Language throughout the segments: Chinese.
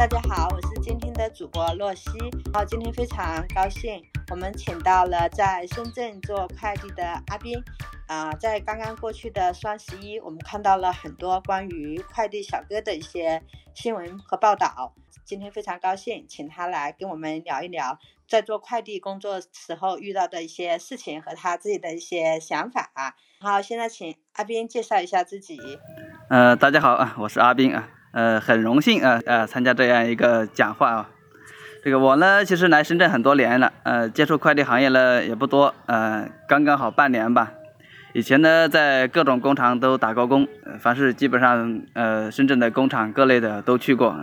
大家好，我是今天的主播洛西。然后今天非常高兴，我们请到了在深圳做快递的阿斌。啊，在刚刚过去的双十一，我们看到了很多关于快递小哥的一些新闻和报道。今天非常高兴，请他来跟我们聊一聊在做快递工作时候遇到的一些事情和他自己的一些想法。好，现在请阿斌介绍一下自己。呃，大家好啊，我是阿斌啊。呃，很荣幸啊，呃，参加这样一个讲话啊。这个我呢，其实来深圳很多年了，呃，接触快递行业呢也不多，呃，刚刚好半年吧。以前呢，在各种工厂都打过工，凡是基本上呃深圳的工厂各类的都去过。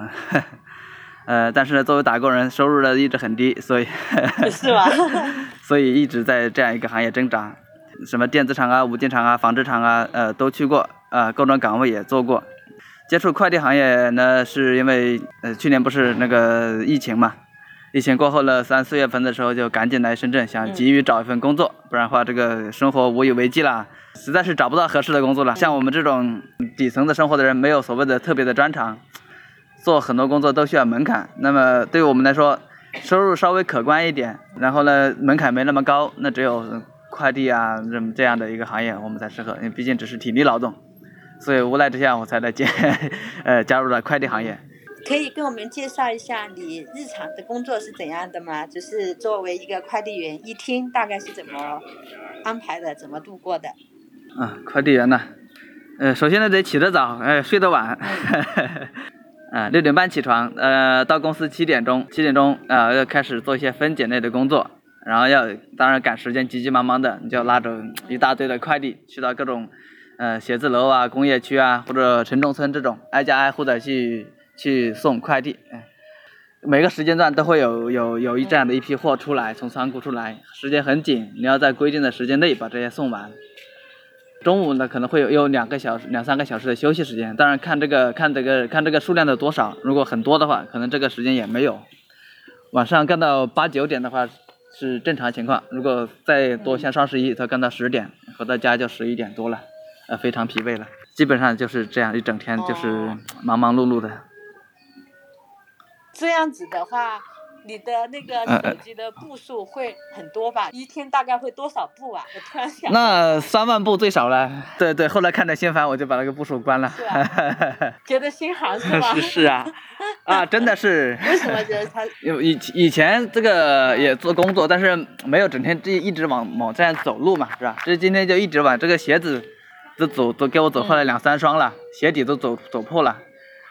呃，但是呢，作为打工人，收入呢一直很低，所以 是吧？所以一直在这样一个行业挣扎，什么电子厂啊、五金厂啊、纺织厂啊，呃，都去过，啊，各种岗位也做过。接触快递行业呢，是因为呃去年不是那个疫情嘛，疫情过后呢，三四月份的时候就赶紧来深圳，想急于找一份工作，不然的话这个生活无以为继啦，实在是找不到合适的工作了。像我们这种底层的生活的人，没有所谓的特别的专长，做很多工作都需要门槛。那么对于我们来说，收入稍微可观一点，然后呢门槛没那么高，那只有快递啊这这样的一个行业我们才适合，因为毕竟只是体力劳动。所以无奈之下，我才来接，呃，加入了快递行业。可以跟我们介绍一下你日常的工作是怎样的吗？就是作为一个快递员，一天大概是怎么安排的，怎么度过的？啊，快递员呢，呃，首先呢得起得早，呃，睡得晚，啊，六点半起床，呃，到公司七点钟，七点钟啊要开始做一些分拣类的工作，然后要当然赶时间，急急忙忙的，你就拉着一大堆的快递去到各种。呃，写字楼啊，工业区啊，或者城中村这种，挨家挨户的去去送快递。每个时间段都会有有有一这样的一批货出来，从仓库出来，时间很紧，你要在规定的时间内把这些送完。中午呢，可能会有有两个小时、两三个小时的休息时间，当然看这个看这个看这个数量的多少，如果很多的话，可能这个时间也没有。晚上干到八九点的话是正常情况，如果再多，像双十一，他干到十点，回到家就十一点多了。呃，非常疲惫了，基本上就是这样一整天，就是忙忙碌碌的。这样子的话，你的那个手机的步数会很多吧？一天大概会多少步啊？我突然想。那三万步最少了。对对，后来看着心烦，我就把那个步数关了。觉得心寒是吗？是是啊，啊，真的是。为什么觉得他？以以前这个也做工作，但是没有整天这一直往往这样走路嘛，是吧？这今天就一直往这个鞋子。都走都给我走坏了两三双了，鞋底都走走破了，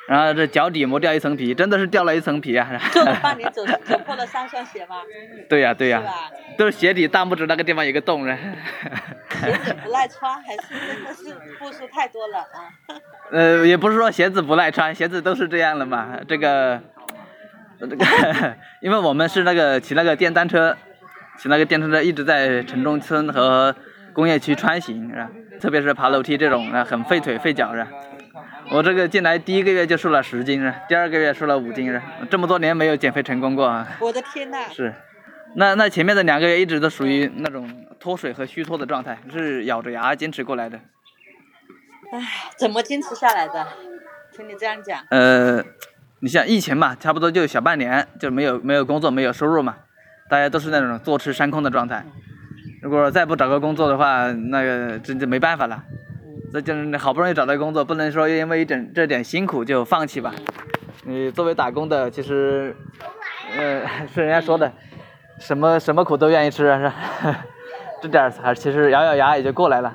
然后这脚底磨掉一层皮，真的是掉了一层皮啊！做了半年走走破了三双鞋吗？对呀对呀，都是鞋底大拇指那个地方有个洞呢。鞋子不耐穿还是真的是步数太多了啊？呃，也不是说鞋子不耐穿，鞋子都是这样的嘛。这个这个，因为我们是那个骑那个电单车，骑那个电单车一直在城中村和工业区穿行，是吧？特别是爬楼梯这种啊，很费腿费脚是吧。我这个进来第一个月就瘦了十斤是，第二个月瘦了五斤是，这么多年没有减肥成功过啊。我的天呐！是，那那前面的两个月一直都属于那种脱水和虚脱的状态，是咬着牙坚持过来的。唉，怎么坚持下来的？听你这样讲。呃，你像疫情嘛，差不多就小半年就没有没有工作没有收入嘛，大家都是那种坐吃山空的状态。如果再不找个工作的话，那个真就没办法了。这就是好不容易找到工作，不能说因为一点这点辛苦就放弃吧。你作为打工的，其实，呃，是人家说的，什么什么苦都愿意吃，是吧？这点还其实咬咬牙也就过来了。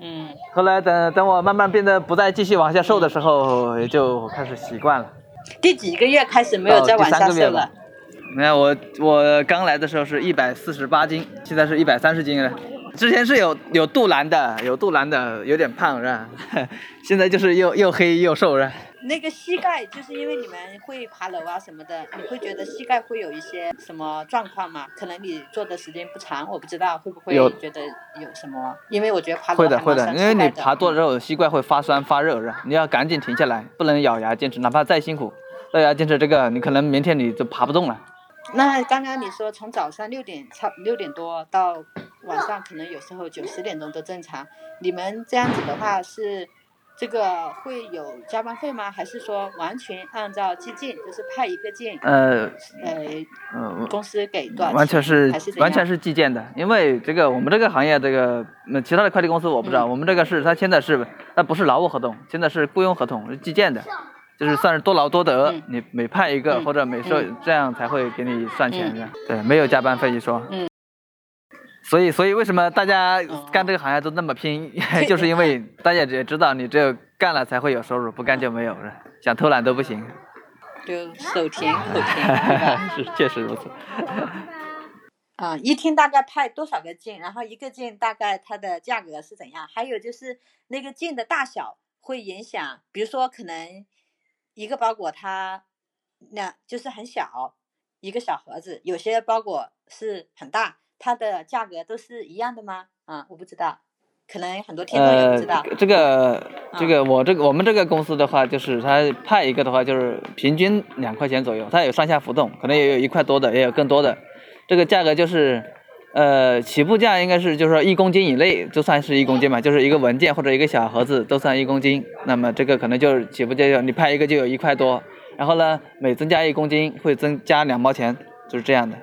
嗯。后来等等我慢慢变得不再继续往下瘦的时候，也就开始习惯了。第几个月开始没有再往下瘦了？没有，我我刚来的时候是一百四十八斤，现在是一百三十斤了。之前是有有肚腩的，有肚腩的，有点胖是吧？现在就是又又黑又瘦是吧。那个膝盖就是因为你们会爬楼啊什么的，你会觉得膝盖会有一些什么状况吗？可能你做的时间不长，我不知道会不会觉得有什么？因为我觉得爬楼会的会的，因为你爬多了之后膝盖会发酸发热是吧？你要赶紧停下来，不能咬牙坚持，哪怕再辛苦，咬牙坚持这个，你可能明天你就爬不动了。那刚刚你说从早上六点差六点多到晚上可能有时候九十点钟都正常，你们这样子的话是这个会有加班费吗？还是说完全按照计件，就是派一个件，呃呃，呃，公司给多少钱？完全是是完全是计件的，因为这个我们这个行业这个那其他的快递公司我不知道，嗯我们这个是它签的是它不是劳务合同，签的是雇佣合同，是计件的，就是算是多劳多得，嗯你每派一个、嗯或者每收、嗯这样才会给你算钱的，对，没有加班费一说。嗯所以，所以为什么大家哦干这个行业都那么拼，就是因为大家也知道，你只有干了才会有收入，不干就没有了，想偷懒都不行。就手甜口甜，是，确实如此。啊、一天大概派多少个件？然后一个件大概它的价格是怎样？还有就是那个件的大小会影响，比如说可能一个包裹它那就是很小，一个小盒子，有些包裹是很大，它的价格都是一样的吗？啊、我不知道，可能很多听众也不呃知道。，这个这啊个我这个我们这个公司的话，就是它派一个的话，就是平均两块钱左右，它有上下浮动，可能也有一块多的，也有更多的。这个价格就是，呃，起步价应该是就是说一公斤以内就算是一公斤嘛，就是一个文件或者一个小盒子都算一公斤。那么这个可能就是起步价就你拍一个就有一块多，然后呢每增加一公斤会增加两毛钱，就是这样的。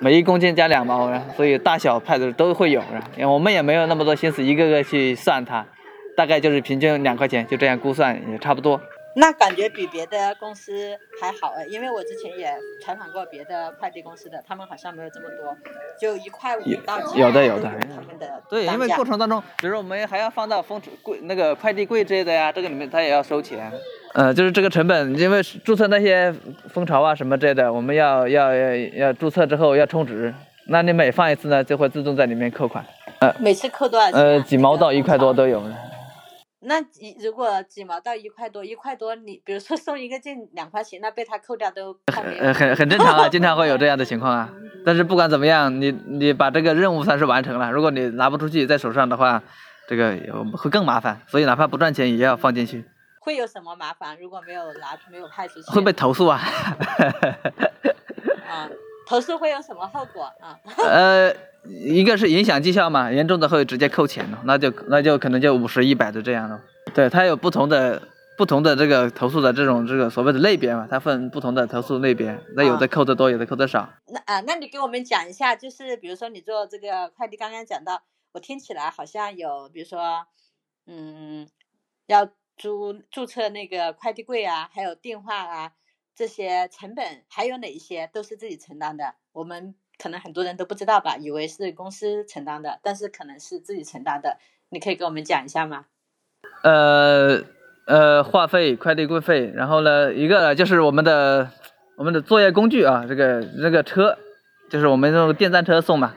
每一公斤加两毛，所以大小派的都会有，因为我们也没有那么多心思一个个去算它，大概就是平均两块钱，就这样估算也差不多。那感觉比别的公司还好哎，因为我之前也采访过别的快递公司的，他们好像没有这么多，就一块五到几有的有的他们的对，因为过程当中，比如我们还要放到封柜那个快递柜之类的呀，这个里面他也要收钱。呃，就是这个成本，因为注册那些蜂巢啊什么之类的，我们要要要要注册之后要充值，那你每放一次呢，就会自动在里面扣款。每次扣多少钱啊？呃，几毛到一块多都有的。那几如果几毛到一块多，一块多你比如说送一个件两块钱，那被他扣掉都快没有呃，很很正常啊，经常会有这样的情况啊。但是不管怎么样，你你把这个任务算是完成了。如果你拿不出去在手上的话，这个会更麻烦。所以哪怕不赚钱也要放进去，会有什么麻烦？如果没有拿没有派出去，会被投诉啊。啊投诉会有什么后果啊？呃，一个是影响绩效嘛，严重的会直接扣钱了，那就那就可能就五十一百的这样了。对，它有不同的不同的这个投诉的这种这个所谓的类别嘛，它分不同的投诉类别，那有的扣的多，有的扣的少。那啊，那你给我们讲一下，就是比如说你做这个快递，刚刚讲到，我听起来好像有，比如说，嗯，要租注册那个快递柜啊，还有电话啊，这些成本还有哪一些都是自己承担的？我们可能很多人都不知道吧，以为是公司承担的，但是可能是自己承担的。你可以给我们讲一下吗？呃呃，话费、快递柜费，然后呢，一个就是我们的我们的作业工具啊，这个这个车，就是我们那种电单车送嘛，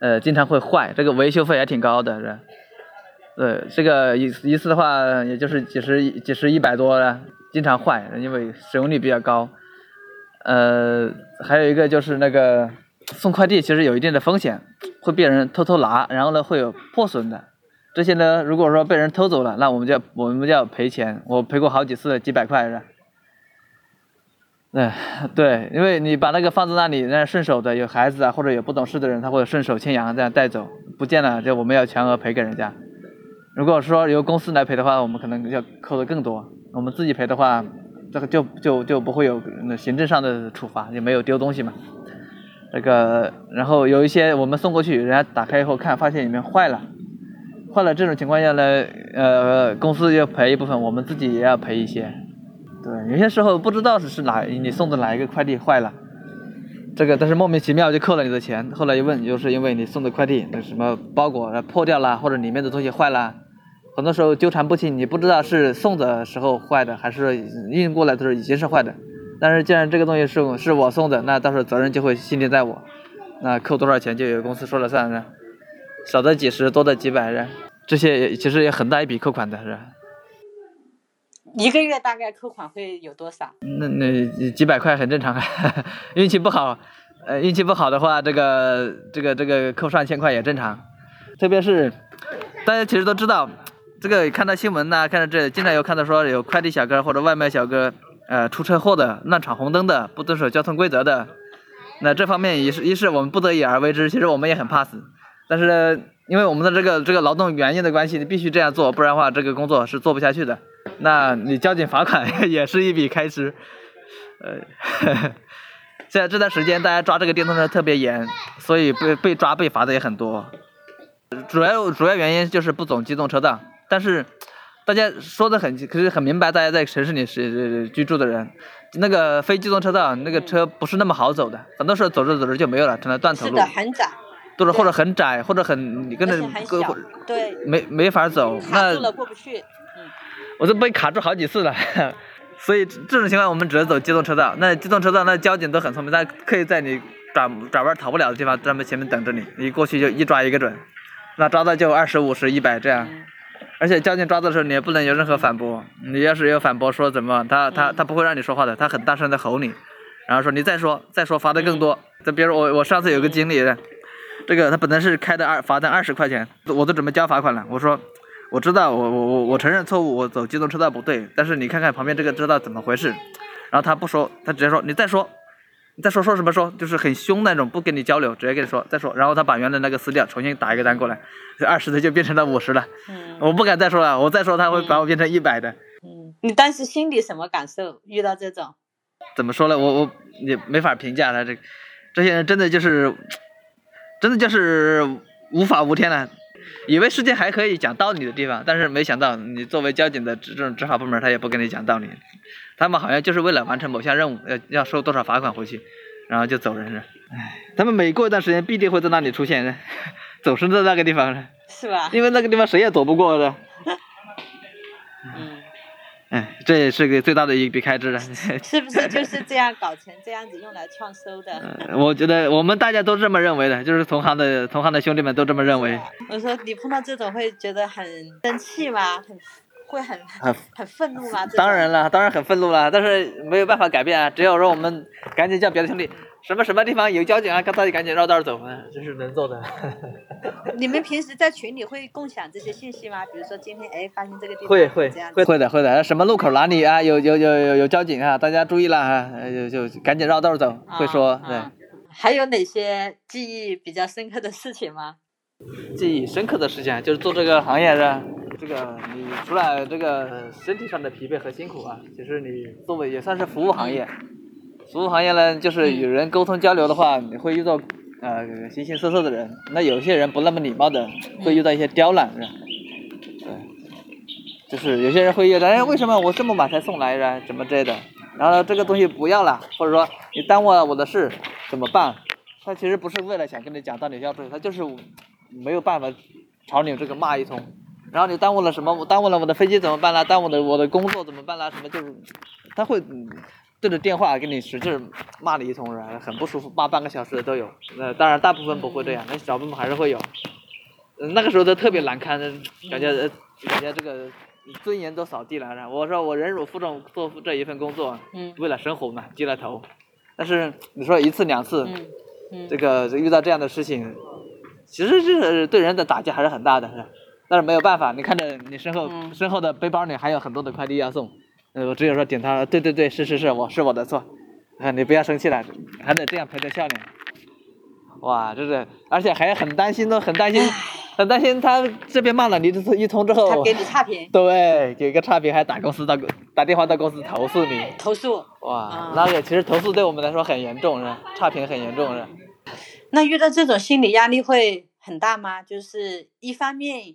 呃，经常会坏，这个维修费还挺高的，是吧。对，这个一一次的话，也就是几十几十一百多了，经常坏，因为使用率比较高。呃，还有一个就是那个送快递，其实有一定的风险，会被人偷偷拿，然后呢会有破损的。这些呢，如果说被人偷走了，那我们就我们就要赔钱。我赔过好几次，几百块是吧？对对，因为你把那个放在那里，那顺手的有孩子啊，或者有不懂事的人，他会顺手牵羊这样带走，不见了就我们要全额赔给人家。如果说由公司来赔的话，我们可能要扣的更多。我们自己赔的话，这个就就就不会有那行政上的处罚，也没有丢东西嘛。这个，然后有一些我们送过去，人家打开以后看，发现里面坏了，坏了这种情况下呢，呃，公司要赔一部分，我们自己也要赔一些。对，有些时候不知道是是哪你送的哪一个快递坏了，这个但是莫名其妙就扣了你的钱。后来一问，就是因为你送的快递那什么包裹破掉了，或者里面的东西坏了，很多时候纠缠不清，你不知道是送的时候坏的，还是运过来的时候已经是坏的。但是既然这个东西是我是我送的，那到时候责任就会心定在我，那扣多少钱就由公司说了算了，少的几十，多的几百人，这些也其实也很大一笔扣款的是吧。一个月大概扣款会有多少？那那几百块很正常，运气不好，呃，运气不好的话，这个这个这个扣上千块也正常。特别是大家其实都知道，这个看到新闻呐、看到这经常有看到说有快递小哥或者外卖小哥，呃，出车祸的、乱闯红灯的、不遵守交通规则的。那这方面也是一是我们不得已而为之，其实我们也很怕死。但是因为我们的这个这个劳动原因的关系，你必须这样做，不然的话这个工作是做不下去的。那你交警罚款也是一笔开支，呃，现在这段时间大家抓这个电动车特别严，所以被被抓被罚的也很多。主要主要原因就是不走机动车道，但是大家说的很可是很明白，大家在城市里是居住的人，那个非机动车道那个车不是那么好走的，很多时候走着走着就没有了，成了断头路。是的，很窄。或者或者很窄，或者很你跟着跟对，没没法走，那过不去。嗯，我都被卡住好几次了。所以这种情况我们只能走机动车道。那机动车道那交警都很聪明，他可以在你转转弯逃不了的地方专门前面等着你，你过去就一抓一个准。那抓到就二十五十一百这样，而且交警抓的时候你也不能有任何反驳，你要是有反驳说怎么，他他他不会让你说话的，他很大声的吼你，然后说你再说再说罚的更多。再比如我我上次有个经历，这个他本来是开的二罚单二十块钱，我都准备交罚款了，我说我知道我我我我承认错误，我走机动车道不对，但是你看看旁边这个车道怎么回事，然后他不说，他直接说你再说。你再说说什么说，就是很凶那种，不跟你交流，直接跟你说再说。然后他把原来那个撕掉，重新打一个单过来，这二十的就变成了五十了。嗯，我不敢再说了，我再说他会把我变成一百的。嗯，你当时心里什么感受？遇到这种？怎么说呢？我我也没法评价他这，这些人真的就是，真的就是无法无天了。以为世界还可以讲道理的地方，但是没想到你作为交警的这种执法部门，他也不跟你讲道理。他们好像就是为了完成某项任务，要要收多少罚款回去，然后就走人了。唉，他们每过一段时间必定会在那里出现，走失在那个地方 是吧？因为那个地方谁也躲不过的。嗯。哎，这也是个最大的一笔开支了。是不是就是这样搞成这样子用来创收的？我觉得我们大家都这么认为的，就是同行的同行的兄弟们都这么认为。我说你碰到这种会觉得很生气吗？很会很很很愤怒吗？当然了，当然很愤怒了，但是没有办法改变啊，只有说我们赶紧叫别的兄弟。什么什么地方有交警啊？赶快赶紧绕道走嘛！这是能做的。你们平时在群里会共享这些信息吗？比如说今天哎发现这个地方会会会会的会的。什么路口哪里啊？有有有有有交警啊！大家注意了啊！就就赶紧绕道走。会说对。还有哪些记忆比较深刻的事情吗？记忆深刻的事情就是做这个行业的，这个你除了这个身体上的疲惫和辛苦啊，其实你作为也算是服务行业。服务行业呢，就是与人沟通交流的话，你会遇到呃形形色色的人。那有些人不那么礼貌的，会遇到一些刁难的，对，就是有些人会遇到，哎，为什么我这么晚才送来着？怎么之类的？然后这个东西不要了，或者说你耽误了我的事，怎么办？他其实不是为了想跟你讲道理要不他就是没有办法朝你这个骂一通。然后你耽误了什么？我耽误了我的飞机怎么办啦？耽误了我的工作怎么办啦？什么就是他会。对着电话给你使劲骂你一通，然后很不舒服，骂半个小时的都有。那当然大部分不会这样，那小部分还是会有。那个时候都特别难堪，感觉感觉这个尊严都扫地了。我说我忍辱负重做这一份工作，为了生活嘛，低了头。但是你说一次两次，这个遇到这样的事情，其实是对人的打击还是很大的。但是没有办法，你看着你身后身后的背包里还有很多的快递要送。呃，我只有说点他，对对对，是是是，我是我的错，啊，你不要生气了，还得这样陪着笑脸。哇，这是，而且还很担心，都很担心，很担心他这边骂了你一通之后，他给你差评，对，给个差评，还打公司到打电话到公司投诉你，投诉，哇，那个其实投诉对我们来说很严重，是差评很严重，是。那遇到这种心理压力会很大吗？就是一方面，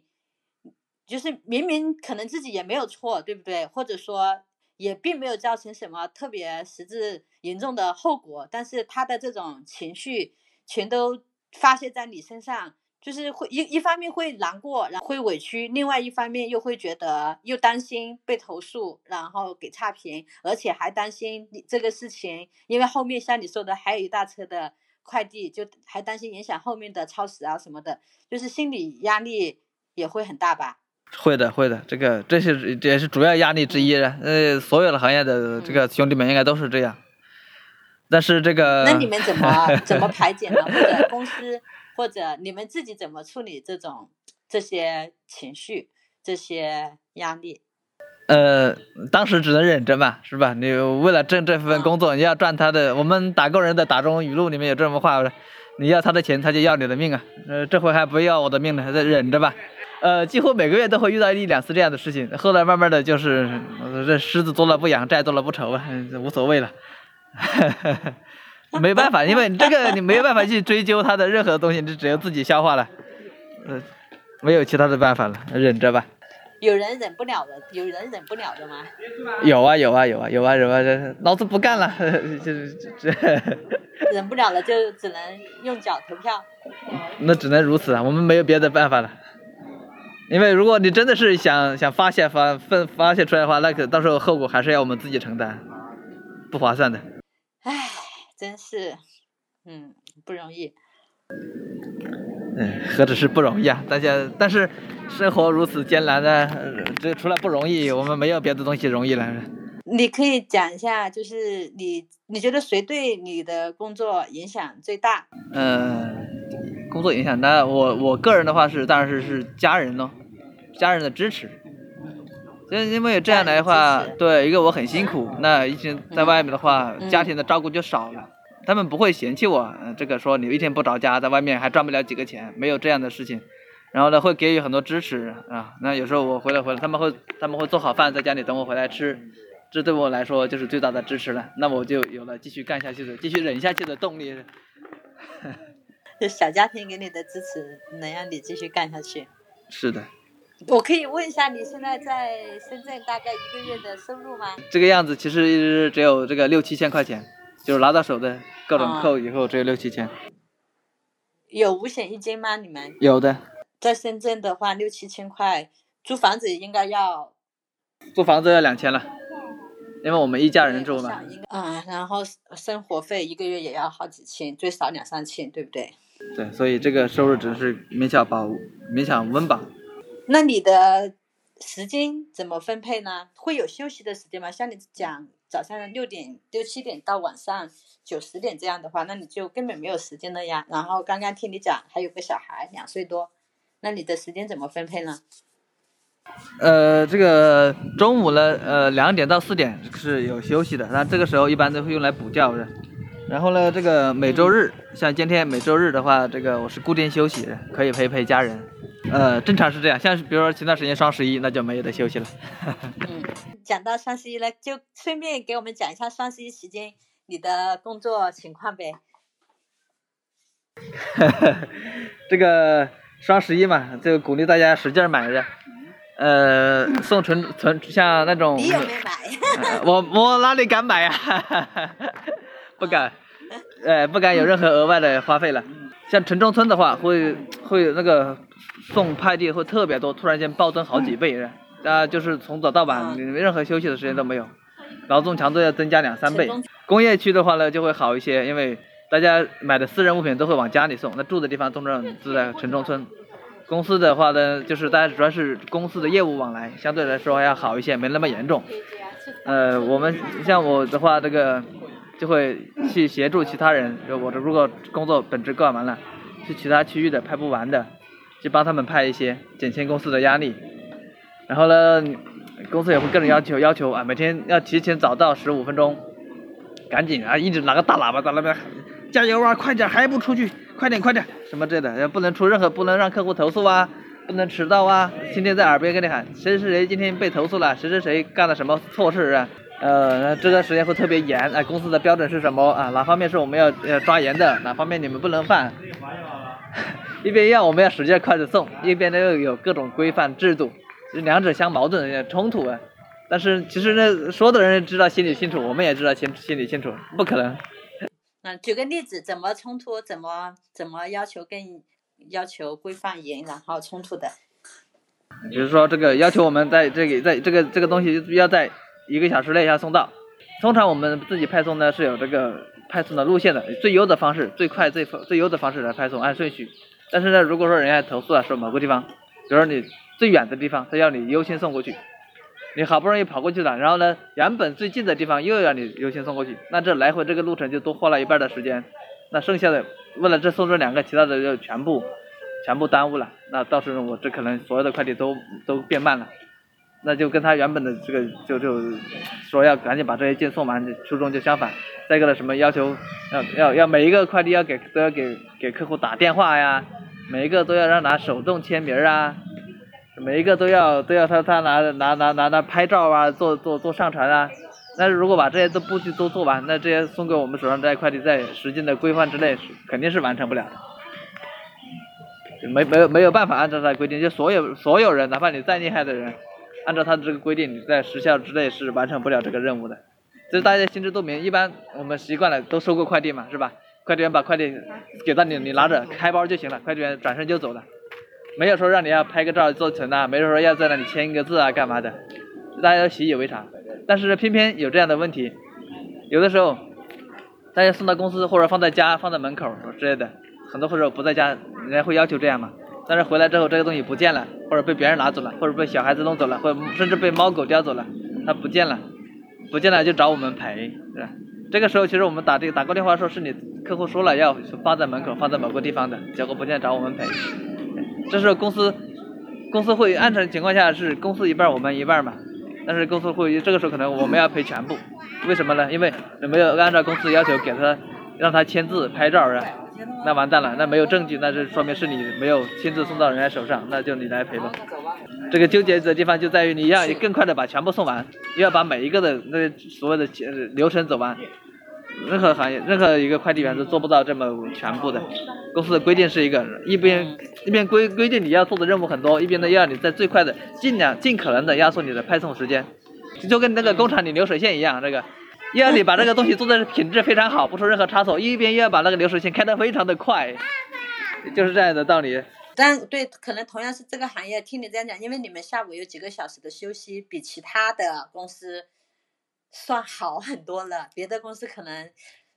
就是明明可能自己也没有错，对不对？或者说。也并没有造成什么特别实质严重的后果，但是他的这种情绪全都发泄在你身上，就是会一一方面会难过，然后会委屈，另外一方面又会觉得又担心被投诉，然后给差评，而且还担心这个事情，因为后面像你说的还有一大车的快递，就还担心影响后面的超时啊什么的，就是心理压力也会很大吧。会的，会的，这个这是这也是主要压力之一。呃，所有的行业的这个兄弟们应该都是这样。但是这个，那你们怎么 怎么排解呢？或者公司或者你们自己怎么处理这种这些情绪、这些压力？呃，当时只能忍着嘛，是吧？你为了挣这份工作，你要赚他的。我们打工人的打中语录里面有这么话：你要他的钱，他就要你的命啊。呃，这回还不要我的命呢，再忍着吧。呃，几乎每个月都会遇到一两次这样的事情。后来慢慢的就是，这狮子多了不痒，债多了不愁啊，无所谓了。没办法，因为这个你没有办法去追究他的任何东西，你只有自己消化了。呃，没有其他的办法了，忍着吧。有人忍不了的，有人忍不了的吗？有啊有啊有啊有啊有啊，老子不干了，就是这。忍不了了，就只能用脚投票。那只能如此啊，我们没有别的办法了。因为如果你真的是想想发泄发分发泄出来的话，那可到时候后果还是要我们自己承担，不划算的。唉，真是，嗯，不容易。嗯，何止是不容易啊！大家，但是生活如此艰难的，这除了不容易，我们没有别的东西容易了。你可以讲一下，就是你你觉得谁对你的工作影响最大？嗯，工作影响那，我我个人的话是，当然是是家人咯，家人的支持。因因为这样来的话，对一个我很辛苦，那一天在外面的话，家庭的照顾就少了。他们不会嫌弃我，这个说你一天不着家，在外面还赚不了几个钱，没有这样的事情。然后呢，会给予很多支持啊。那有时候我回来回来，他们会他们会做好饭在家里等我回来吃，这对我来说就是最大的支持了。那我就有了继续干下去的、继续忍下去的动力。就小家庭给你的支持，能让你继续干下去。是的。我可以问一下，你现在在深圳大概一个月的收入吗？这个样子，其实只有这个六七千块钱。就是拿到手的各种扣以后只有六七千，有五险一金吗？你们有的，在深圳的话六七千块，租房子应该要，租房子要两千了，因为我们一家人住嘛。嗯，然后生活费一个月也要好几千，最少两三千，对不对？对，所以这个收入只是勉强保勉强温饱。那你的时间怎么分配呢？会有休息的时间吗？像你讲。早上六点六七点到晚上九十点这样的话，那你就根本没有时间了呀。然后刚刚听你讲还有个小孩两岁多，那你的时间怎么分配呢？呃，这个中午呢，呃，两点到四点是有休息的，那这个时候一般都会用来补觉的。然后呢，这个每周日，像今天每周日的话，这个我是固定休息，可以陪陪家人。呃，正常是这样，像比如说前段时间双十一，那就没有得休息了。嗯，讲到双十一了，就顺便给我们讲一下双十一期间你的工作情况呗。这个双十一嘛，就鼓励大家使劲买着。呃，送存存像那种。你有没有买？我我哪里敢买呀？不敢，呃，不敢有任何额外的花费了。像城中村的话，会会那个送快递会特别多，突然间暴增好几倍，啊，就是从早到晚，你任何休息的时间都没有，劳动强度要增加两三倍。工业区的话呢，就会好一些，因为大家买的私人物品都会往家里送，那住的地方通常住在城中村。公司的话呢，就是大家主要是公司的业务往来，相对来说要好一些，没那么严重。呃，我们像我的话，这个。就会去协助其他人，就我的如果工作本职干完了，去其他区域的拍不完的，就帮他们拍一些，减轻公司的压力。然后呢，公司也会个人要求要求啊，每天要提前早到十五分钟，赶紧啊，一直拿个大喇叭在那边加油啊，快点还不出去，快点快点，什么之类的，不能出任何不能让客户投诉啊，不能迟到啊，天天在耳边跟你喊谁谁谁今天被投诉了，谁谁谁干了什么错事啊。呃，这段时间会特别严，哎，公司的标准是什么啊？哪方面是我们要要抓严的？哪方面你们不能犯？一边要我们要使劲快着送，一边呢又有各种规范制度，两者相矛盾，冲突啊。但是其实呢，说的人知道心里清楚，我们也知道心心里清楚，不可能。那，举个例子，怎么冲突？怎么怎么要求更要求规范严，然后冲突的？比如说这个要求我们在这个在这个这个东西要在。一个小时内要送到，通常我们自己派送呢是有这个派送的路线的，最优的方式，最快最最优的方式来派送，按顺序。但是呢，如果说人家投诉了，说某个地方，比如说你最远的地方，他要你优先送过去，你好不容易跑过去了，然后呢，原本最近的地方又要你优先送过去，那这来回这个路程就多花了一半的时间，那剩下的为了这送这两个，其他的就全部全部耽误了，那到时候我这可能所有的快递都都变慢了。那就跟他原本的这个就就说要赶紧把这些件送完，初衷就相反。再一个呢，什么要求要要要每一个快递要给都要给给客户打电话呀，每一个都要让他手动签名啊，每一个都要都要他他拿拿拿拿拿拍照啊，做做做上传啊。但是如果把这些都布局都做完，那这些送给我们手上这些快递在时间的规范之内，肯定是完成不了的。没没有没有办法按照他的规定，就所有所有人，哪怕你再厉害的人，按照他的这个规定，你在时效之内是完成不了这个任务的。这大家心知肚明，一般我们习惯了都收过快递嘛，是吧？快递员把快递给到你，你拿着开包就行了，快递员转身就走了，没有说让你要拍个照做成啊，没有说要在那里签一个字啊，干嘛的，大家都习以为常。但是偏偏有这样的问题，有的时候大家送到公司或者放在家、放在门口之类的。很多或者不在家，人家会要求这样嘛？但是回来之后，这个东西不见了，或者被别人拿走了，或者被小孩子弄走了，或者甚至被猫狗叼走了，它不见了，不见了就找我们赔，是吧？这个时候其实我们打这打过电话说是你客户说了要放在门口，放在某个地方的，结果不见找我们赔。这时候公司公司会按常情况下是公司一半我们一半嘛，但是公司会这个时候可能我们要赔全部，为什么呢？因为没有按照公司要求给他让他签字拍照是吧？那完蛋了，那没有证据，那就说明是你没有亲自送到人家手上，那就你来赔吧。这个纠结的地方就在于你要更快的把全部送完，要把每一个的那所有的流程走完。任何行业，任何一个快递员都做不到这么全部的。公司的规定是一个，一边一边规规定你要做的任务很多，一边呢要你在最快的尽量尽可能的压缩你的派送时间，就跟那个工厂里流水线一样，这个。又要你把这个东西做的品质非常好，不出任何差错，一边又要把那个流水线开得非常的快，就是这样的道理。但对，可能同样是这个行业，听你这样讲，因为你们下午有几个小时的休息，比其他的公司算好很多了。别的公司可能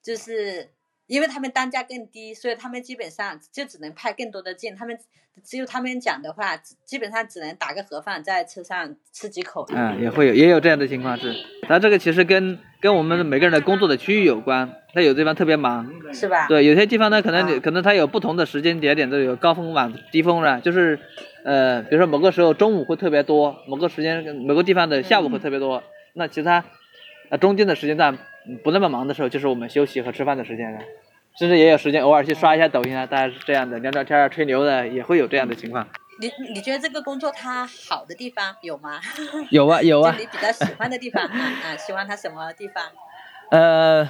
就是。因为他们单价更低，所以他们基本上就只能派更多的件。他们只有他们讲的话，基本上只能打个盒饭，在车上吃几口。嗯，也会有，也有这样的情况是。那这个其实跟跟我们每个人的工作的区域有关。他有地方特别忙，是吧？对，有些地方呢，可能可能他有不同的时间节点都有高峰晚低峰是就是，呃，比如说某个时候中午会特别多，某个时间某个地方的下午会特别多。那其他呃中间的时间段不那么忙的时候，就是我们休息和吃饭的时间了。甚至也有时间偶尔去刷一下抖音啊，大家是这样的聊聊天啊、吹牛的，也会有这样的情况。你你觉得这个工作它好的地方有吗？有 啊有啊。你比较喜欢的地方啊啊，喜欢它什么地方？呃，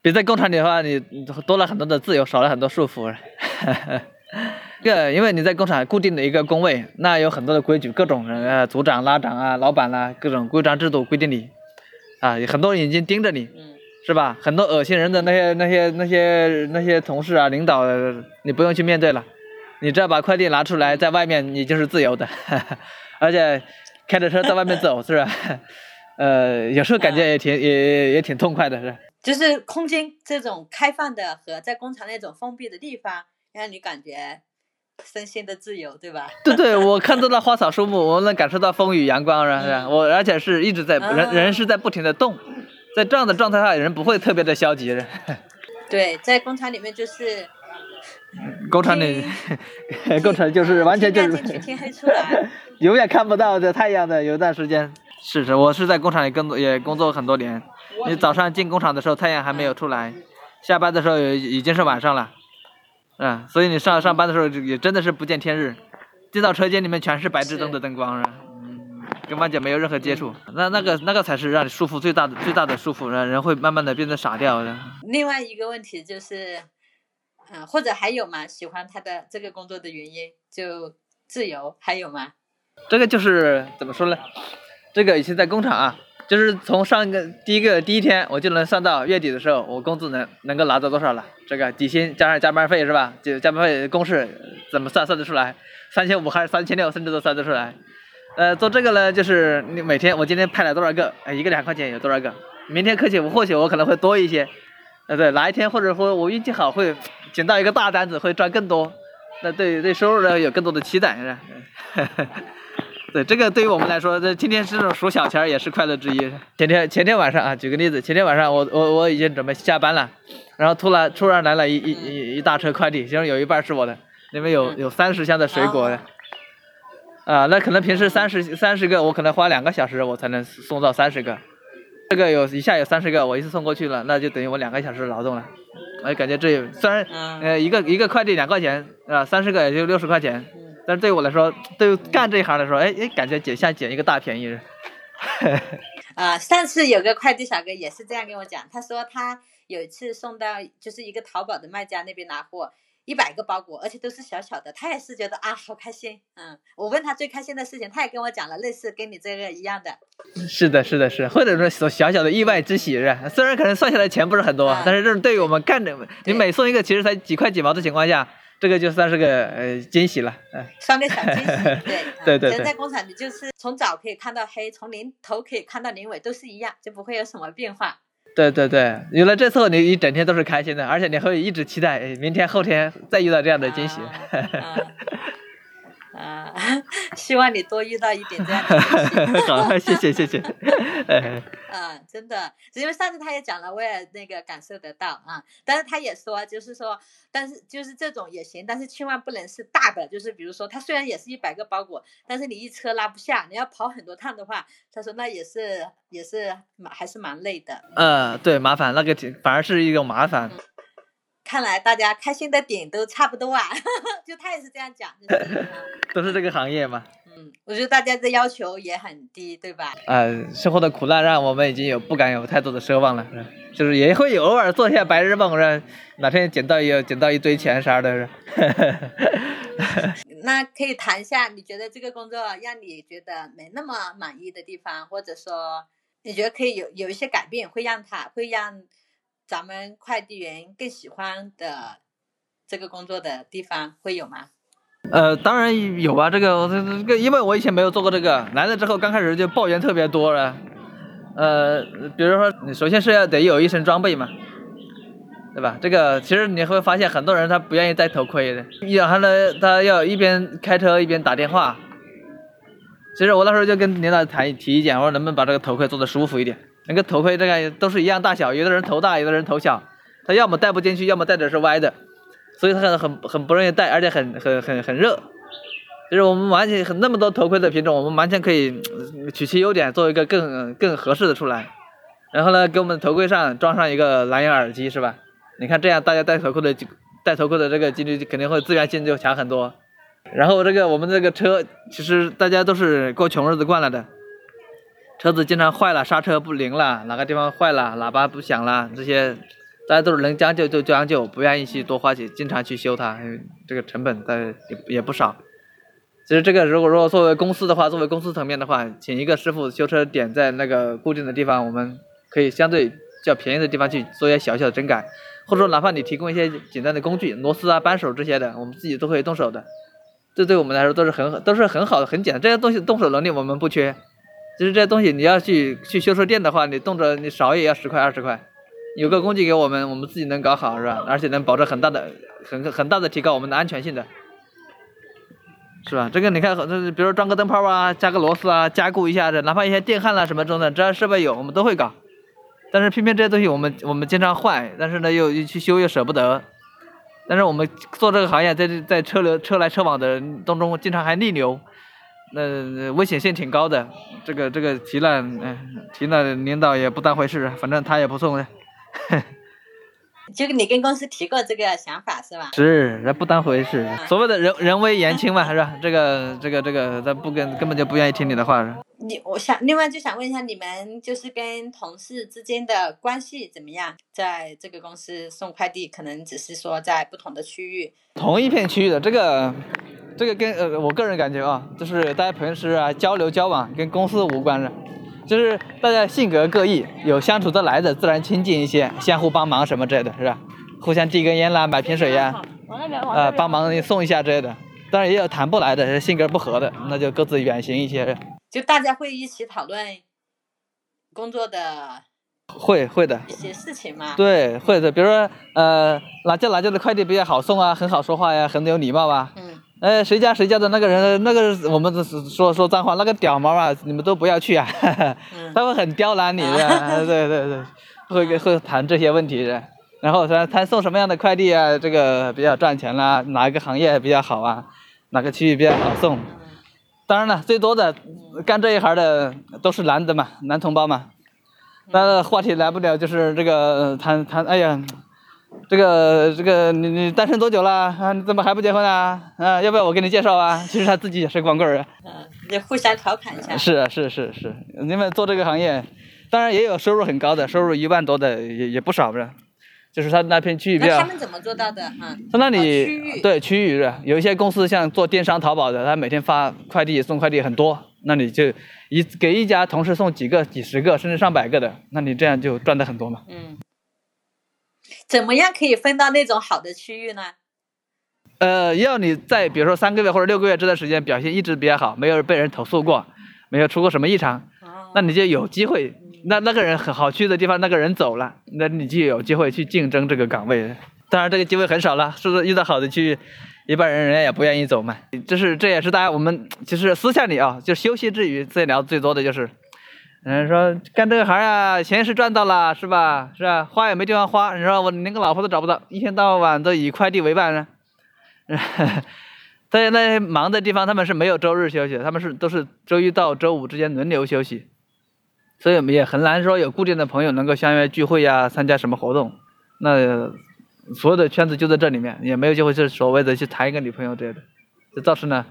比在工厂里的话，你多了很多的自由，少了很多束缚。这个因为你在工厂固定的一个工位，那有很多的规矩，各种人啊，组长、拉长啊、老板啦，各种规章制度规定你啊，很多人眼睛盯着你。嗯。是吧？很多恶心人的那些、那些、那些、那些同事啊、领导，你不用去面对了，你只要把快递拿出来，在外面你就是自由的，而且开着车在外面走，是吧？呃，有时候感觉也挺、也也挺痛快的，是。就是空间这种开放的和在工厂那种封闭的地方，让你感觉身心的自由，对吧？对对，我看到了花草树木，我能感受到风雨阳光，是吧？我而且是一直在人，人是在不停的动。在这样的状态下，人不会特别的消极。对，在工厂里面就是，工厂里，工厂就是完全就是天黑出来，永远看不到的太阳的。有一段时间，是是，我是在工厂里工作，也工作很多年。你早上进工厂的时候，太阳还没有出来；下班的时候，已经是晚上了。嗯，所以你上上班的时候，也真的是不见天日。进到车间里面，全是白炽灯的灯光，是吧？跟万姐没有任何接触，那那个那个才是让你舒服最大的最大的舒服，让人会慢慢的变得傻掉的。另外一个问题就是，嗯，或者还有吗？喜欢他的这个工作的原因就自由，还有吗？这个就是怎么说呢？这个以前在工厂啊，就是从上一个第一个第一天我就能算到月底的时候，我工资能能够拿到多少了？这个底薪加上加班费是吧？就加班费公式怎么算算得出来？三千五还是三千六，甚至都算得出来。呃，做这个呢，就是你每天我今天派了多少个，一个两块钱有多少个，明天客气我或许我可能会多一些，呃对，哪一天或者说我运气好会捡到一个大单子会赚更多，那对对收入呢有更多的期待是吧？对这个对于我们来说，这今天这种数小钱也是快乐之一。前天前天晚上啊，举个例子，前天晚上我我我已经准备下班了，然后突然突然来了一一一一大车快递，其中有一半是我的，里面有有三十箱的水果。啊，那可能平时三十三十个，我可能花两个小时，我才能送到三十个。这个有一下有三十个，我一次送过去了，那就等于我两个小时劳动了。我感觉这虽然呃一个一个快递两块钱啊，三十个也就六十块钱，但是对我来说，对干这一行来说，哎哎，感觉捡像捡一个大便宜。啊，上次有个快递小哥也是这样跟我讲，他说他有一次送到就是一个淘宝的卖家那边拿货。一百个包裹，而且都是小小的，他也是觉得啊，好开心。嗯，我问他最开心的事情，他也跟我讲了类似跟你这个一样的。是的，是的，是，或者说小小的意外之喜是虽然可能算下来钱不是很多，但是这是对于我们干的，你每送一个其实才几块几毛的情况下，这个就算是个呃惊喜了。嗯，算个小惊喜。对 对对。人在工厂里就是从早可以看到黑，从零头可以看到零尾，都是一样，就不会有什么变化。对对对，有了这次，你一整天都是开心的，而且你会一直期待明天、后天再遇到这样的惊喜。啊，希望你多遇到一点这样的 好，谢谢谢谢。嗯，真的，因为上次他也讲了，我也那个感受得到啊。但是他也说，就是说，但是就是这种也行，但是千万不能是大的，就是比如说，他虽然也是一百个包裹，但是你一车拉不下，你要跑很多趟的话，他说那也是也是蛮还是蛮累的。嗯，对，麻烦那个反而是一种麻烦。看来大家开心的点都差不多啊，就他也是这样讲，都是这个行业嘛。嗯，我觉得大家的要求也很低，对吧？呃，生活的苦难让我们已经有不敢有太多的奢望了，就是也会有偶尔做一下白日梦，让哪天捡到一捡到一堆钱啥的。那可以谈一下，你觉得这个工作让你觉得没那么满意的地方，或者说你觉得可以有有一些改变，会让他会让。咱们快递员更喜欢的这个工作的地方会有吗？呃，当然有啊，这个这这个，因为我以前没有做过这个，来了之后刚开始就抱怨特别多了。呃，比如说，你首先是要得有一身装备嘛，对吧？这个其实你会发现很多人他不愿意戴头盔的，然后呢，他要一边开车一边打电话。其实我那时候就跟领导谈提意见，我说能不能把这个头盔做的舒服一点。那个头盔这个都是一样大小，有的人头大，有的人头小，他要么戴不进去，要么戴的是歪的，所以他很很很不容易戴，而且很很很很热。就是我们完全很那么多头盔的品种，我们完全可以取其优点，做一个更更合适的出来。然后呢，给我们头盔上装上一个蓝牙耳机，是吧？你看这样，大家戴头盔的戴头盔的这个几率肯定会自然性就强很多。然后这个我们这个车，其实大家都是过穷日子惯了的。车子经常坏了，刹车不灵了，哪个地方坏了，喇叭不响了，这些大家都是能将就就将就，不愿意去多花钱，经常去修它，这个成本在也也不少。其实这个如果说作为公司的话，作为公司层面的话，请一个师傅修车点在那个固定的地方，我们可以相对较便宜的地方去做一些小小的整改，或者说哪怕你提供一些简单的工具，螺丝啊、扳手这些的，我们自己都可以动手的。这对我们来说都是很都是很好的、很简单，这些东西动手能力我们不缺。其实这东西你要去去修车店的话，你动辄你少也要十块二十块，有个工具给我们，我们自己能搞好是吧？而且能保证很大的很很大的提高我们的安全性的，是吧？这个你看，这比如说装个灯泡啊，加个螺丝啊，加固一下子，哪怕一些电焊啦什么中的，只要设备有，我们都会搞。但是偏偏这些东西我们我们经常坏，但是呢又又去修又舍不得。但是我们做这个行业，在在车流车来车往的当中，经常还逆流。那危险性挺高的，这个这个提了，嗯，提了，领导也不当回事，反正他也不送。就你跟公司提过这个想法是吧？是，那不当回事，所谓的人人微言轻嘛，是吧？这个这个这个，他不跟根本就不愿意听你的话。你我想另外就想问一下，你们就是跟同事之间的关系怎么样？在这个公司送快递，可能只是说在不同的区域，同一片区域的这个。这个跟呃，我个人感觉啊，就是大家平时啊交流交往跟公司无关的，就是大家性格各异，有相处得来的，自然亲近一些，相互帮忙什么之类的，是吧？互相递根烟啦，买瓶水呀，呃，帮忙送一下之类的。当然也有谈不来的，性格不合的，那就各自远行一些。就大家会一起讨论工作的，会会的一些事情嘛？对，会的。比如说呃，哪家哪家的快递比较好送啊，很好说话呀，很有礼貌啊。嗯。哎，谁家谁家的那个人，那个我们说说脏话，那个屌毛啊，你们都不要去啊，他会很刁难你的，对对对，会会谈这些问题的，然后说他送什么样的快递啊，这个比较赚钱啦，哪一个行业比较好啊，哪个区域比较好送，当然了，最多的干这一行的都是男的嘛，男同胞嘛。那话题来不了，就是这个谈谈，哎呀，这个这个你你单身多久了啊？你怎么还不结婚啊？啊，要不要我给你介绍啊？其实他自己也是光棍儿。嗯，你互相调侃一下。是啊，是是是，你们做这个行业，当然也有收入很高的，收入一万多的也也不少，不是？就是他那片区域比较。那他们怎么做到的？哈。他那里区域对区域是，有一些公司像做电商淘宝的，他每天发快递送快递很多，那你就一给一家同事送几个、几十个甚至上百个的，那你这样就赚的很多嘛。嗯。怎么样可以分到那种好的区域呢？呃，要你在比如说三个月或者六个月这段时间表现一直比较好，没有被人投诉过，没有出过什么异常，哦那你就有机会。那那个人很好去的地方，那个人走了，那你就有机会去竞争这个岗位。当然这个机会很少了，是不是遇到好的区域，一般人人家也不愿意走嘛。这是这也是大家我们其实私下里啊，就休息之余最聊最多的就是，嗯，说干这个行啊，钱是赚到了是吧？是吧？花也没地方花，你说我连个老婆都找不到，一天到晚都以快递为伴呢。在那些忙的地方，他们是没有周日休息，他们是都是周一到周五之间轮流休息，所以也很难说有固定的朋友能够相约聚会呀、参加什么活动。那所有的圈子就在这里面，也没有机会是所谓的去谈一个女朋友之类的。这造成呢，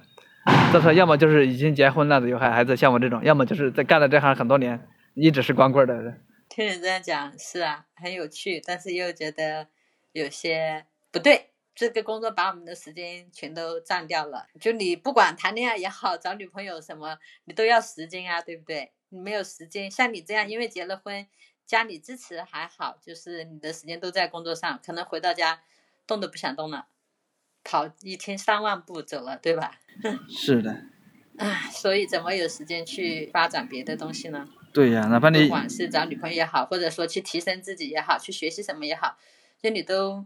造成要么就是已经结婚了的有孩孩子，像我这种，要么就是在干了这行很多年，一直是光棍的人。听你这样讲是啊，很有趣，但是又觉得有些不对。这个工作把我们的时间全都占掉了。就你不管谈恋爱也好，找女朋友什么，你都要时间啊，对不对？你没有时间，像你这样，因为结了婚，家里支持还好，就是你的时间都在工作上，可能回到家动都不想动了，跑一天三万步走了，对吧？是的，唉，所以怎么有时间去发展别的东西呢？对呀，哪怕你不管是找女朋友也好，或者说去提升自己也好，去学习什么也好，就你都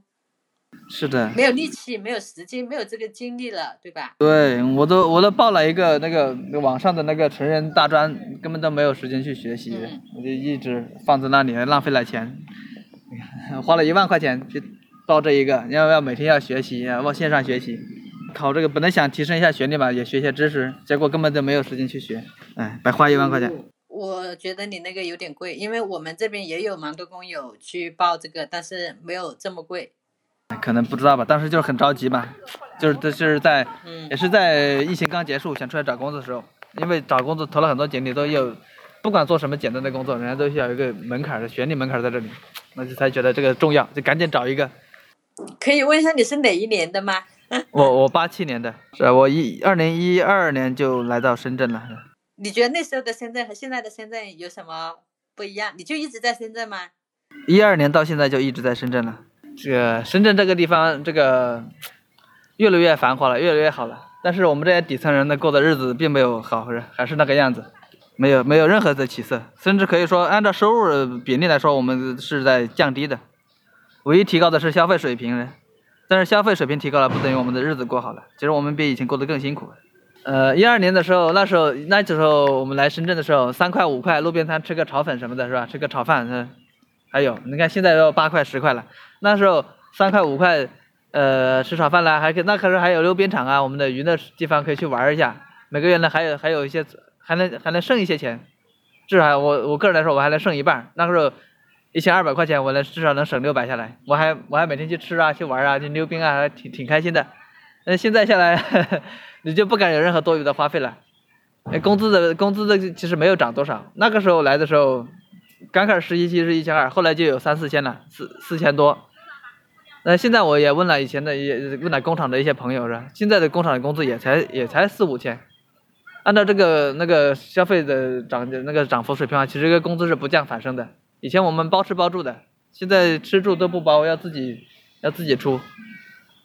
是的，没有力气、没有时间、没有这个精力了，对吧？对我都我都报了一个那个那个网上的那个成人大专，根本都没有时间去学习，嗯我就一直放在那里，浪费了钱，花了一万块钱去报这一个，要要每天要学习，要线上学习，考这个本来想提升一下学历嘛，也学些知识，结果根本就没有时间去学，哎，白花一万块钱。我觉得你那个有点贵，因为我们这边也有蛮多工友去报这个，但是没有这么贵。可能不知道吧，当时就是很着急嘛，就是这是在嗯也是在疫情刚结束想出来找工作的时候，因为找工作投了很多简历都有，不管做什么简单的工作，人家都需要一个门槛儿的学历门槛儿在这里，那就才觉得这个重要，就赶紧找一个。可以问一下你是哪一年的吗？我我八七年的，是啊我一二零一二年就来到深圳了。你觉得那时候的深圳和现在的深圳有什么不一样？你就一直在深圳吗？一二年到现在就一直在深圳了。这个深圳这个地方，这个越来越繁华了，越来越好了。但是我们这些底层人呢，过的日子并没有好，还还是那个样子，没有没有任何的起色，甚至可以说按照收入比例来说，我们是在降低的。唯一提高的是消费水平，但是消费水平提高了，不等于我们的日子过好了。其实我们比以前过得更辛苦。呃，一二年的时候，那时候那时候我们来深圳的时候，三块五块路边摊吃个炒粉什么的，是吧？吃个炒饭，嗯，还有你看现在要八块十块了，那时候三块五块，呃，吃炒饭啦，还可以那可是还有溜冰场啊，我们的娱乐地方可以去玩一下。每个月呢还有还有一些还能还能剩一些钱，至少我我个人来说我还能剩一半。那个时候一千二百块钱，我能至少能省六百下来，我还我还每天去吃啊去玩啊去溜冰啊，还挺挺开心的。那现在下来，你就不敢有任何多余的花费了。工资的工资的其实没有涨多少。那个时候来的时候，刚开始实习期是一千二，后来就有三四千了，四四千多。那现在我也问了以前的也问了工厂的一些朋友是吧？现在的工厂的工资也才也才四五千。按照这个那个消费的涨那个涨幅水平啊，其实这个工资是不降反升的。以前我们包吃包住的，现在吃住都不包，要自己要自己出。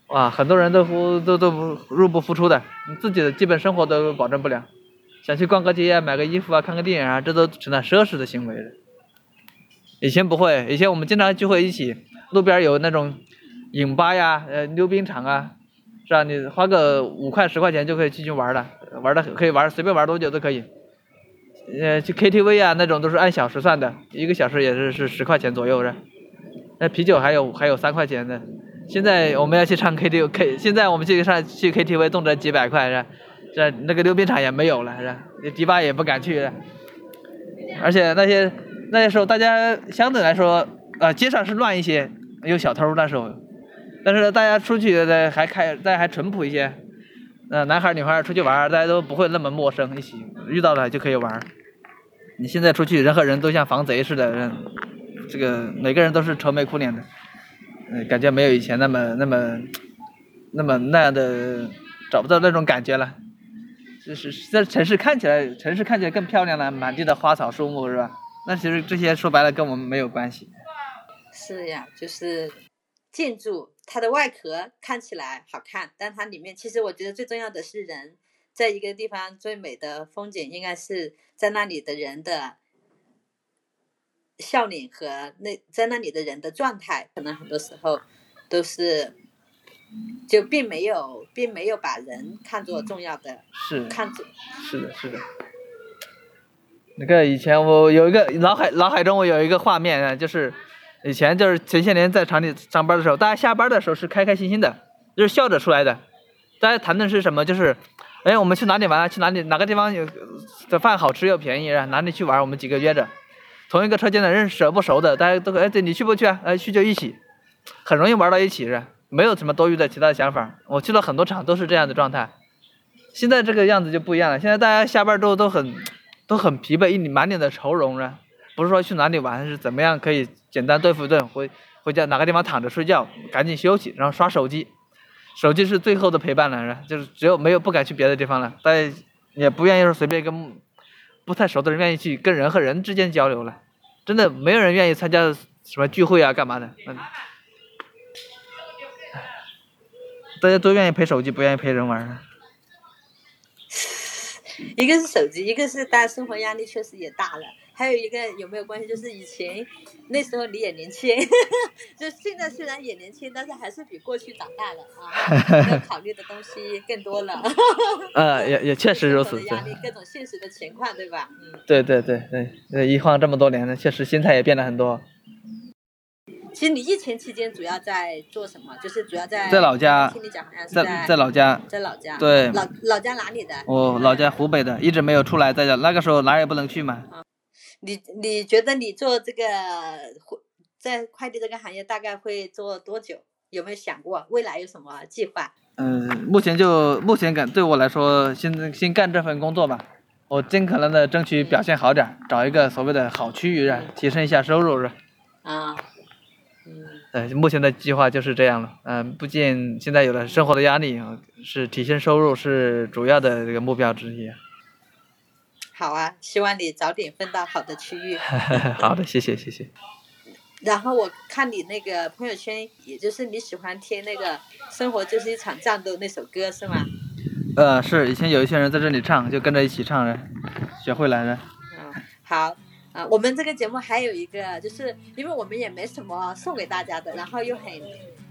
哇，很多人都不都都不入不敷出的，你自己的基本生活都保证不了。想去逛个街啊，买个衣服啊，看个电影啊，这都成了奢侈的行为了。以前不会，以前我们经常聚会一起，路边有那种影吧呀，呃，溜冰场啊，是吧？你花个五块十块钱就可以进去玩了，玩的可以玩，随便玩多久都可以。呃，去 KTV 啊，那种都是按小时算的，一个小时也是是十块钱左右是。那啤酒还有还有三块钱的。现在我们要去唱 KTV，K 现在我们去唱去 KTV 动辄几百块是？这那个溜冰场也没有了，是吧？迪吧也不敢去了，而且那些那些时候大家相对来说，呃，街上是乱一些，有小偷那时候，但是大家出去的还开，大家还淳朴一些，呃，男孩女孩出去玩，大家都不会那么陌生，一起遇到了就可以玩。你现在出去，人和人都像防贼似的，这个每个人都是愁眉苦脸的，嗯，感觉没有以前那么那么那么那样的找不到那种感觉了。就是在城市看起来，城市看起来更漂亮了，满地的花草树木是吧？那其实这些说白了跟我们没有关系。是呀，就是建筑它的外壳看起来好看，但它里面其实我觉得最重要的是人。在一个地方最美的风景，应该是在那里的人的笑脸和那在那里的人的状态，可能很多时候都是。就并没有，并没有把人看作重要的，是看作是的，是的。那个以前我有一个脑海脑海中我有一个画面啊，就是以前就是前些年在厂里上班的时候，大家下班的时候是开开心心的，就是笑着出来的。大家谈的是什么？就是，哎，我们去哪里玩？去哪里？哪个地方有的饭好吃又便宜？哪里去玩？我们几个约着，同一个车间的认识不熟的，大家都哎，对你去不去啊？哎，去就一起，很容易玩到一起是。没有什么多余的其他的想法，我去了很多场都是这样的状态。现在这个样子就不一样了，现在大家下班之后都很都很疲惫，一满脸的愁容了。不是说去哪里玩，是怎么样可以简单对付一顿，回回家哪个地方躺着睡觉，赶紧休息，然后刷手机。手机是最后的陪伴了，是吧 就是只有没有不敢去别的地方了，大家也不愿意说随便跟不太熟的人愿意去跟人和人之间交流了。真的没有人愿意参加什么聚会啊，干嘛的？嗯。大家都愿意陪手机，不愿意陪人玩。一个是手机，一个是大家生活压力确实也大了。还有一个有没有关系？就是以前那时候你也年轻，就现在虽然也年轻，但是还是比过去长大了啊，要考虑的东西更多了。呃，也也确实如此。压力，各种现实的情况，对吧？嗯。对对对对，一晃这么多年了，确实心态也变了很多。其实你疫情期间主要在做什么？就是主要在在老家，听你讲好像是在在老家，在老家，对，老老家哪里的？我老家湖北的，一直没有出来，在家那个时候哪也不能去嘛。你你觉得你做这个在快递这个行业大概会做多久？有没有想过未来有什么计划？嗯，目前就目前干对我来说，先先干这份工作吧。我尽可能的争取表现好点，找一个所谓的好区域，提升一下收入是。啊。呃，目前的计划就是这样了。嗯，不仅现在有了生活的压力，是提升收入是主要的这个目标之一。好啊，希望你早点分到好的区域。好的，谢谢谢谢。然后我看你那个朋友圈，也就是你喜欢听那个《生活就是一场战斗》那首歌是吗？呃，是以前有一些人在这里唱，就跟着一起唱的，学会来的。嗯，好。啊，我们这个节目还有一个，就是因为我们也没什么送给大家的，然后又很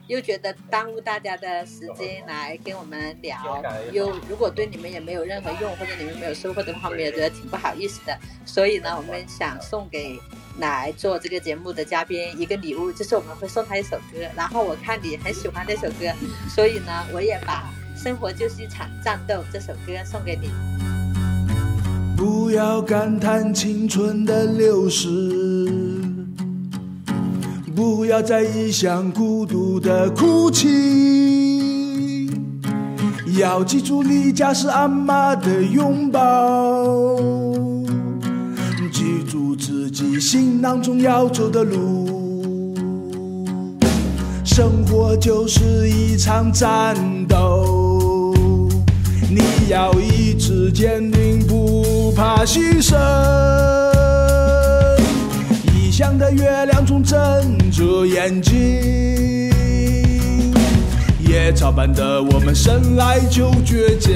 又觉得耽误大家的时间来跟我们聊，又如果对你们也没有任何用，或者你们没有收获的话，我们也觉得挺不好意思的。所以呢，我们想送给来做这个节目的嘉宾一个礼物，就是我们会送他一首歌。然后我看你很喜欢这首歌，所以呢，我也把《生活就是一场战斗》这首歌送给你。不要感叹青春的流逝，不要在异乡孤独的哭泣，要记住离家是阿妈的拥抱，记住自己行囊中要走的路，生活就是一场战斗，你要意志坚定不。怕牺牲，异乡的月亮总睁着眼睛，野草般的我们生来就倔强，